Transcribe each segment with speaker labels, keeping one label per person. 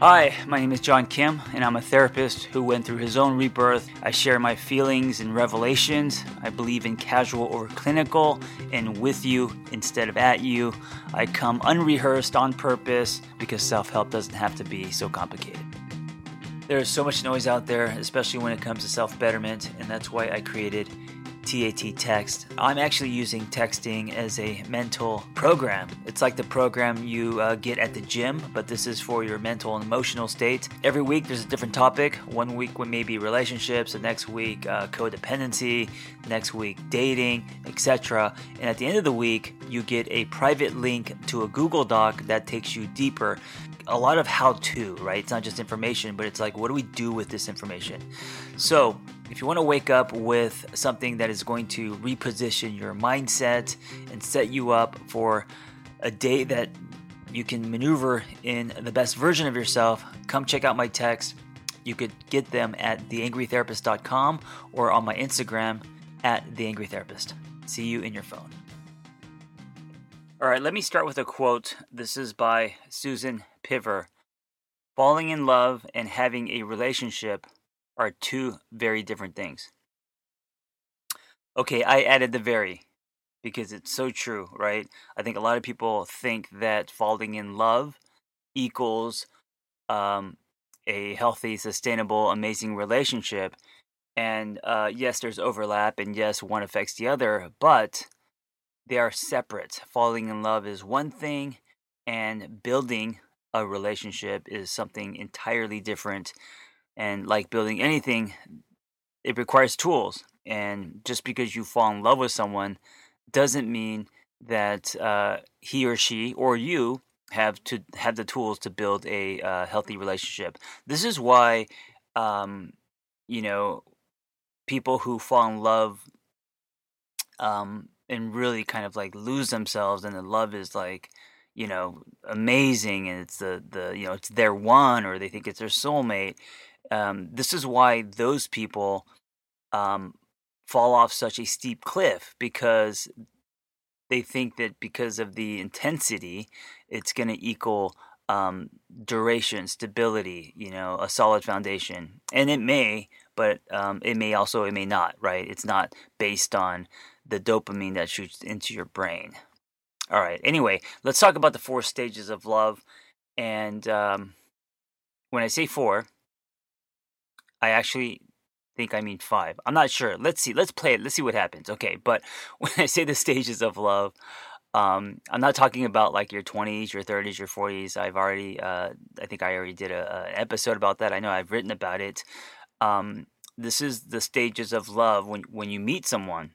Speaker 1: Hi, my name is John Kim, and I'm a therapist who went through his own rebirth. I share my feelings and revelations. I believe in casual over clinical and with you instead of at you. I come unrehearsed on purpose because self help doesn't have to be so complicated. There is so much noise out there, especially when it comes to self betterment, and that's why I created TAT Text. I'm actually using texting as a mental program. It's like the program you uh, get at the gym, but this is for your mental and emotional state. Every week there's a different topic. One week may be relationships, the next week uh, codependency, next week dating, etc. And at the end of the week, you get a private link to a Google Doc that takes you deeper a lot of how to, right? It's not just information, but it's like, what do we do with this information? So, if you want to wake up with something that is going to reposition your mindset and set you up for a day that you can maneuver in the best version of yourself, come check out my text. You could get them at theangrytherapist.com or on my Instagram at theangrytherapist. See you in your phone. All right, let me start with a quote. This is by Susan Piver. Falling in love and having a relationship are two very different things. Okay, I added the very because it's so true, right? I think a lot of people think that falling in love equals um, a healthy, sustainable, amazing relationship. And uh, yes, there's overlap, and yes, one affects the other, but they are separate. Falling in love is one thing, and building a relationship is something entirely different. And like building anything, it requires tools. And just because you fall in love with someone doesn't mean that uh, he or she or you have to have the tools to build a uh, healthy relationship. This is why, um, you know, people who fall in love um, and really kind of like lose themselves and the love is like you know amazing and it's the the you know it's their one or they think it's their soulmate um, this is why those people um, fall off such a steep cliff because they think that because of the intensity it's going to equal um, duration stability you know a solid foundation and it may but um, it may also it may not right it's not based on the dopamine that shoots into your brain. All right. Anyway, let's talk about the four stages of love. And um, when I say four, I actually think I mean five. I'm not sure. Let's see. Let's play it. Let's see what happens. Okay. But when I say the stages of love, um, I'm not talking about like your 20s, your 30s, your 40s. I've already, uh, I think I already did a, an episode about that. I know I've written about it. Um, this is the stages of love when when you meet someone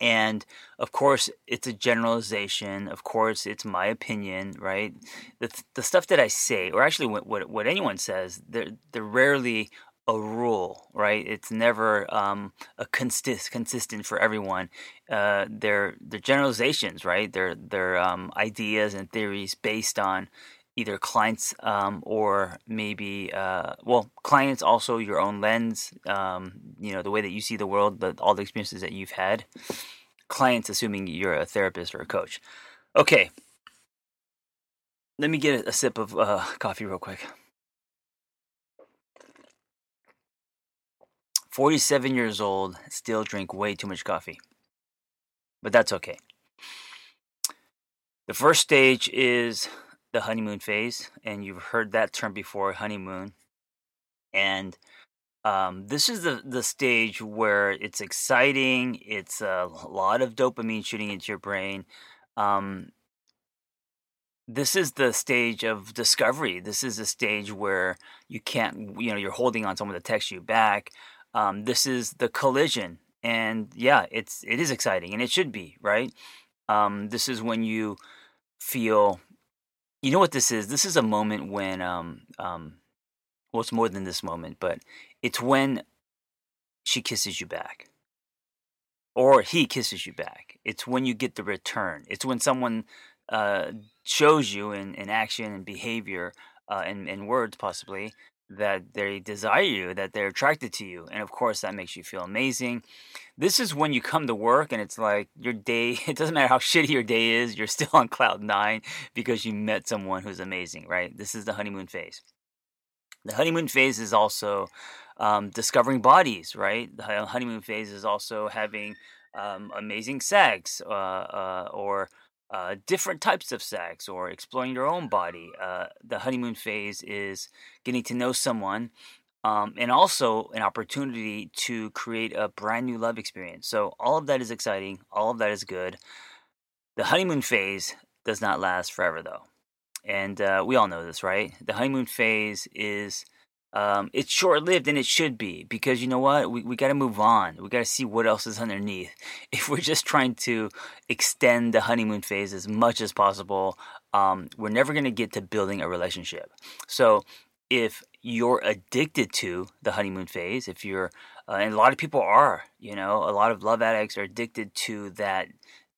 Speaker 1: and of course, it's a generalization. Of course, it's my opinion, right? The, the stuff that I say, or actually what, what, what anyone says, they're, they're rarely a rule, right? It's never um, a consist, consistent for everyone. Uh, they're, they're generalizations, right? They're, they're um, ideas and theories based on either clients um, or maybe uh, well clients also your own lens um, you know the way that you see the world the, all the experiences that you've had clients assuming you're a therapist or a coach okay let me get a, sip of uh, coffee real quick 47 years old still drink way too much coffee but that's okay the first stage is the honeymoon phase, and you've heard that term before, honeymoon. And um, this is the the stage where it's exciting. It's a lot of dopamine shooting into your brain. Um, this is the stage of discovery. This is a stage where you can't, you know, you're holding on someone to text you back. Um, this is the collision, and yeah, it's it is exciting, and it should be right. Um, this is when you feel you know what this is? This is a moment when um um well it's more than this moment, but it's when she kisses you back. Or he kisses you back. It's when you get the return. It's when someone uh, shows you in, in action and behavior uh, and, and words possibly that they desire you, that they're attracted to you. And of course, that makes you feel amazing. This is when you come to work and it's like your day, it doesn't matter how shitty your day is, you're still on cloud nine because you met someone who's amazing, right? This is the honeymoon phase. The honeymoon phase is also um, discovering bodies, right? The honeymoon phase is also having um, amazing sex uh, uh, or uh, different types of sex or exploring your own body. Uh, the honeymoon phase is getting to know someone um, and also an opportunity to create a brand new love experience. So, all of that is exciting, all of that is good. The honeymoon phase does not last forever, though. And uh, we all know this, right? The honeymoon phase is um, it's short lived and it should be because you know what? We, we got to move on. We got to see what else is underneath. If we're just trying to extend the honeymoon phase as much as possible, um, we're never going to get to building a relationship. So if you're addicted to the honeymoon phase, if you're, uh, and a lot of people are, you know, a lot of love addicts are addicted to that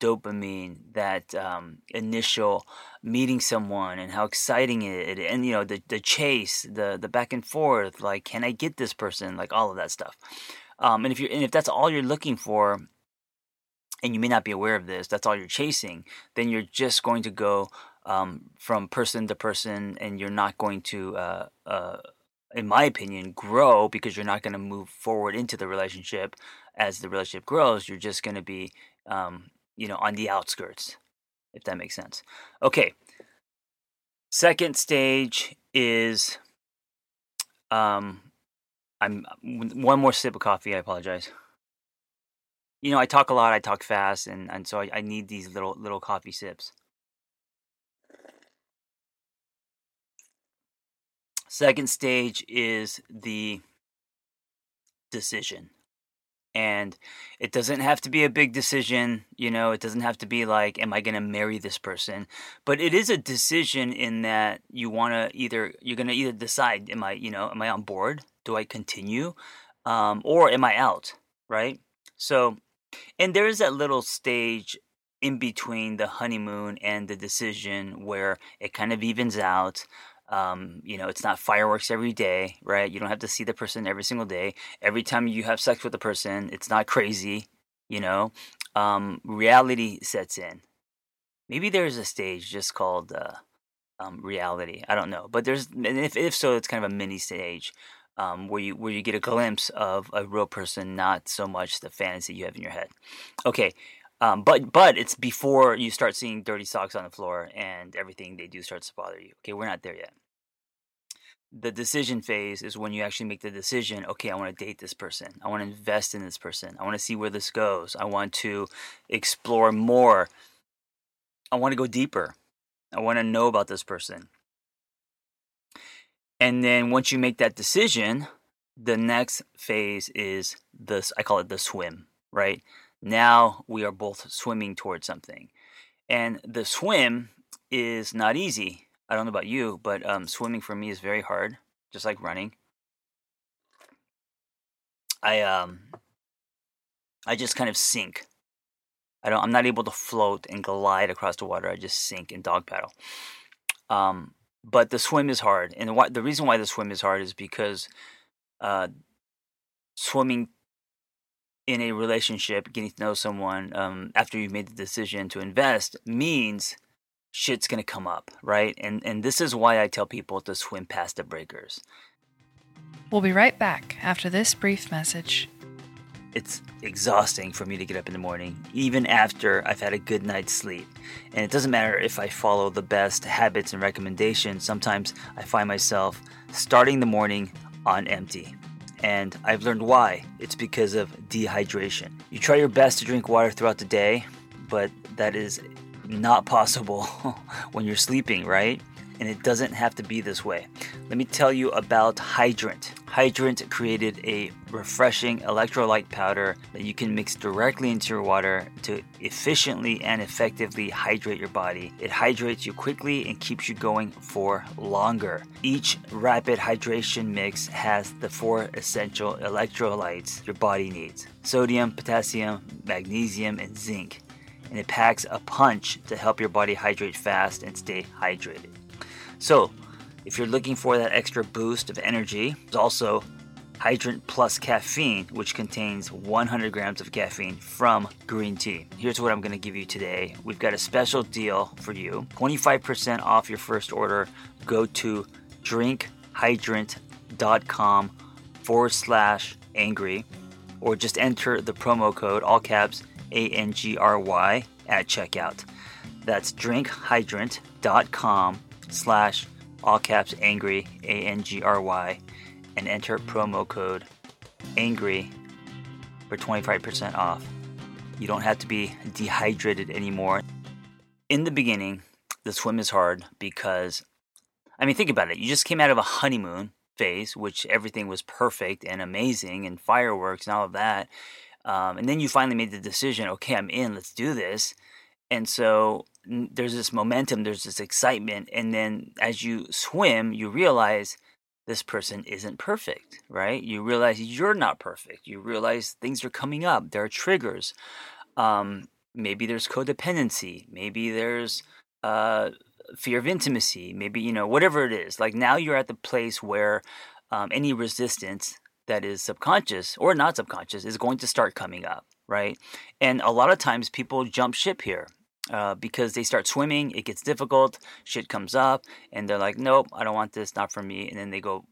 Speaker 1: dopamine, that um, initial meeting someone and how exciting it and you know the the chase, the the back and forth, like can I get this person, like all of that stuff. Um, and if you're and if that's all you're looking for, and you may not be aware of this, that's all you're chasing, then you're just going to go um, from person to person, and you're not going to. Uh, uh, in my opinion, grow because you're not going to move forward into the relationship as the relationship grows. You're just going to be um, you know, on the outskirts, if that makes sense. Okay. Second stage is um I'm one more sip of coffee, I apologize. You know, I talk a lot, I talk fast, and, and so I, I need these little little coffee sips. Second stage is the decision and it doesn't have to be a big decision you know it doesn't have to be like am i going to marry this person? But it is a decision in that you want to either you're going to either decide am i you know am i on board? Do i continue um, or am i out? Right? So and there is that little stage in between the honeymoon and the decision where it kind of evens out um, you know, it's not fireworks every day, right? You don't have to see the person every single day. Every time you have sex with the person, it's not crazy, you know. Um, reality sets in. Maybe there's a stage just called uh, um, reality. I don't know, but there's, if if so, it's kind of a mini stage. Um, where you where you get a glimpse of a real person, not so much the fantasy you have in your head. Okay, um, but but it's before you start seeing dirty socks on the floor and everything they do starts to bother you. Okay, we're not there yet. The decision phase is when you actually make the decision. Okay, I want to date this person. I want to invest in this person. I want to see where this goes. I want to explore more. I want to go deeper. I want to know about this person. And then once you make that decision, the next phase is this. I call it the swim. Right now we are both swimming towards something. And the swim is not easy. I don't know about you, but um, swimming for me is very hard, just like running. I um I just kind of sink. I don't I'm not able to float and glide across the water. I just sink and dog paddle. Um but the swim is hard. And the, the reason why the swim is hard is because uh swimming in a relationship, getting to know someone um, after you've made the decision to invest means shit's gonna come up, right? And and this is why I tell people to swim past the breakers.
Speaker 2: We'll be right back after this brief message.
Speaker 1: It's exhausting for me to get up in the morning, even after I've had a good night's sleep. And it doesn't matter if I follow the best habits and recommendations, sometimes I find myself starting the morning on empty and I've learned why. It's because of dehydration. You try your best to drink water throughout the day, but that is not possible when you're sleeping, right? and it doesn't have to be this way. Let me tell you about Hydrant. Hydrant created a refreshing electrolyte powder that you can mix directly into your water to efficiently and effectively hydrate your body. It hydrates you quickly and keeps you going for longer. Each rapid hydration mix has the four essential electrolytes your body needs sodium, potassium, magnesium, and zinc and it packs a punch to help your body hydrate fast and stay hydrated. So, if you're looking for that extra boost of energy, there's also Hydrant Plus Caffeine, which contains 100 grams of caffeine from green tea. Here's what I'm going to give you today. We've got a special deal for you 25% off your first order. Go to drinkhydrant.com forward slash angry or just enter the promo code, all caps, A N G R Y, at checkout. That's drinkhydrant.com slash all caps angry, A N G R Y, and enter promo code angry for 25% off. You don't have to be dehydrated anymore. In the beginning, the swim is hard because, I mean, think about it. You just came out of a honeymoon phase, which everything was perfect and amazing and fireworks and all of that. Um, and then you finally made the decision okay, I'm in, let's do this. And so there's this momentum, there's this excitement. And then as you swim, you realize this person isn't perfect, right? You realize you're not perfect. You realize things are coming up, there are triggers. Um, maybe there's codependency, maybe there's uh, fear of intimacy, maybe, you know, whatever it is. Like now you're at the place where um, any resistance that is subconscious or not subconscious is going to start coming up, right? And a lot of times people jump ship here. Uh, because they start swimming, it gets difficult, shit comes up, and they're like, nope, I don't want this, not for me. And then they go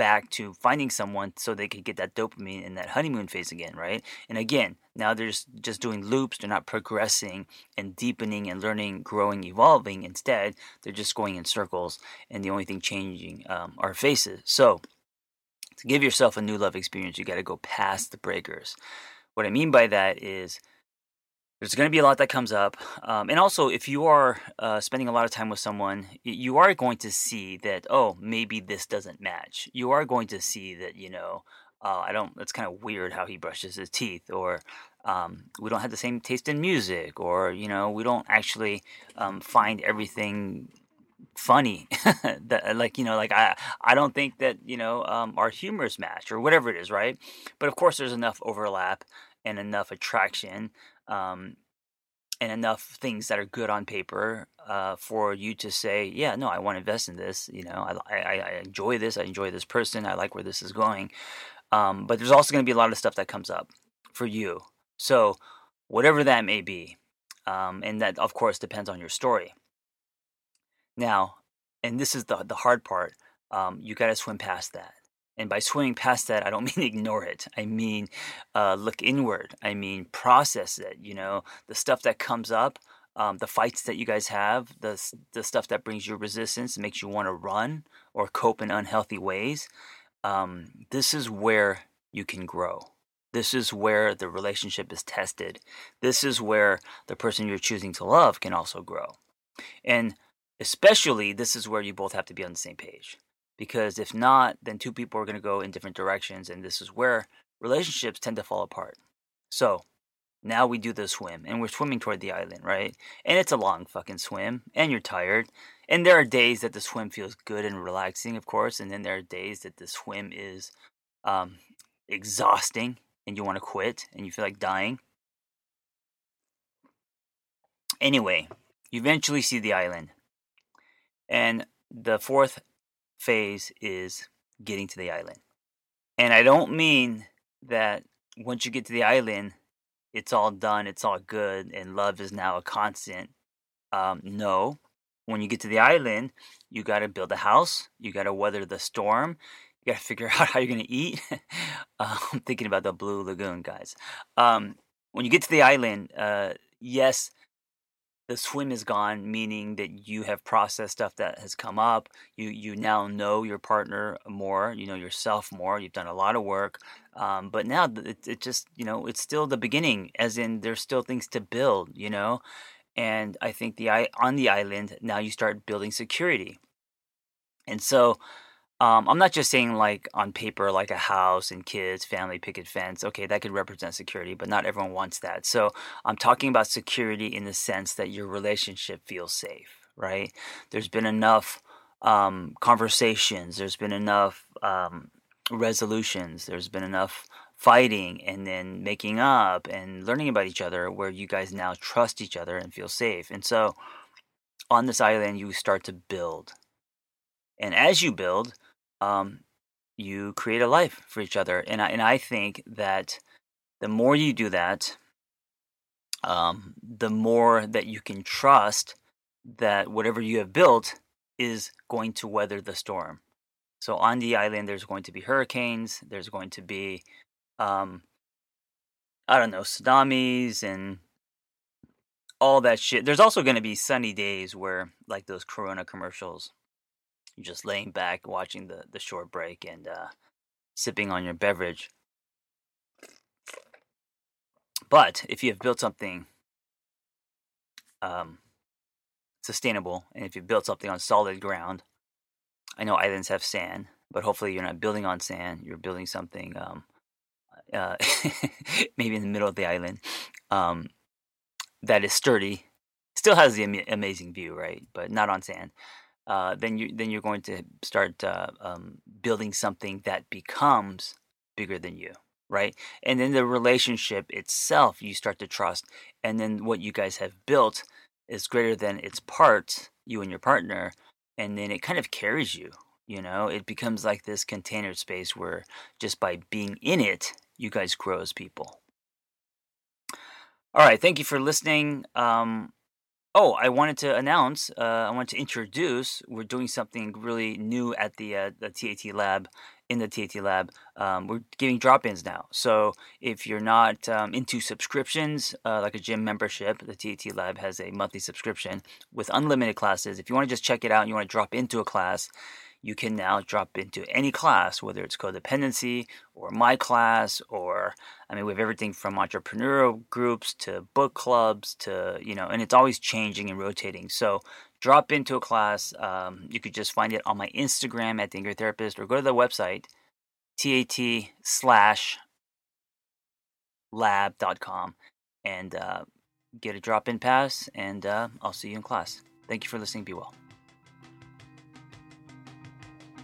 Speaker 1: back to finding someone so they could get that dopamine in that honeymoon phase again, right? And again, now they're just, just doing loops, they're not progressing and deepening and learning, growing, evolving. Instead, they're just going in circles, and the only thing changing um, are faces. So, to give yourself a new love experience, you got to go past the breakers. What I mean by that is there's going to be a lot that comes up. Um, and also, if you are uh, spending a lot of time with someone, you are going to see that, oh, maybe this doesn't match. You are going to see that, you know, uh, I don't, it's kind of weird how he brushes his teeth, or um, we don't have the same taste in music, or, you know, we don't actually um, find everything funny that like you know like i i don't think that you know um, our humors match or whatever it is right but of course there's enough overlap and enough attraction um, and enough things that are good on paper uh, for you to say, yeah, no, I want to invest in this. You know, I, I, I enjoy this. I enjoy this person. I like where this is going. Um, but there's also going to be a lot of stuff that comes up for you. So whatever that may be, um, and that of course depends on your story. Now, and this is the the hard part. Um, you got to swim past that. And by swimming past that, I don't mean ignore it. I mean uh, look inward. I mean process it. You know, the stuff that comes up, um, the fights that you guys have, the the stuff that brings you resistance, makes you want to run or cope in unhealthy ways. Um, this is where you can grow. This is where the relationship is tested. This is where the person you're choosing to love can also grow. And especially, this is where you both have to be on the same page because if not, then two people are going to go in different directions, and this is where relationships tend to fall apart. So now we do the swim, and we're swimming toward the island, right? And it's a long fucking swim, and you're tired. And there are days that the swim feels good and relaxing, of course, and then there are days that the swim is um, exhausting, and you want to quit, and you feel like dying. Anyway, you eventually see the island. And the fourth phase is getting to the island. And I don't mean that once you get to the island, it's all done, it's all good, and love is now a constant. Um, no. When you get to the island, you got to build a house, you got to weather the storm, you got to figure out how you're going to eat. I'm thinking about the Blue Lagoon, guys. Um, when you get to the island, uh, yes, the swim is gone, meaning that you have processed stuff that has come up. You you now know your partner more. You know yourself more. You've done a lot of work, um, but now it, it just you know it's still the beginning. As in, there's still things to build. You know, and I think the on the island now you start building security, and so um, I'm not just saying like on paper, like a house and kids, family, picket fence. Okay, that could represent security, but not everyone wants that. So I'm talking about security in the sense that your relationship feels safe, right? There's been enough um, conversations, there's been enough um, resolutions, there's been enough fighting and then making up and learning about each other where you guys now trust each other and feel safe. And so on this island, you start to build. And as you build, um, you create a life for each other. And I, and I think that the more you do that, um, the more that you can trust that whatever you have built is going to weather the storm. So on the island, there's going to be hurricanes. There's going to be, um, I don't know, tsunamis and all that shit. There's also going to be sunny days where, like those Corona commercials, just laying back watching the the short break and uh, sipping on your beverage. But if you have built something um, sustainable and if you built something on solid ground, I know islands have sand, but hopefully you're not building on sand. You're building something um, uh, maybe in the middle of the island um, that is sturdy, still has the am- amazing view, right? But not on sand. Uh, then you then you're going to start uh, um, building something that becomes bigger than you, right? And then the relationship itself, you start to trust, and then what you guys have built is greater than its parts, you and your partner, and then it kind of carries you. You know, it becomes like this container space where just by being in it, you guys grow as people. All right, thank you for listening. Um, oh, I wanted to announce, uh, I wanted to introduce, we're doing something really new at the uh, the TAT lab. In the TAT lab, um, we're giving drop-ins now. So if you're not um, into subscriptions, uh, like a gym membership, the TAT lab has a monthly subscription with unlimited classes. If you want to just check it out and you want to drop into a class, you can now drop into any class, whether it's codependency or my class, or I mean, we have everything from entrepreneurial groups to book clubs to, you know, and it's always changing and rotating. So drop into a class. Um, you could just find it on my Instagram at the Angry Therapist or go to the website, tat slash lab.com, and uh, get a drop in pass. And uh, I'll see you in class. Thank you for listening. Be well.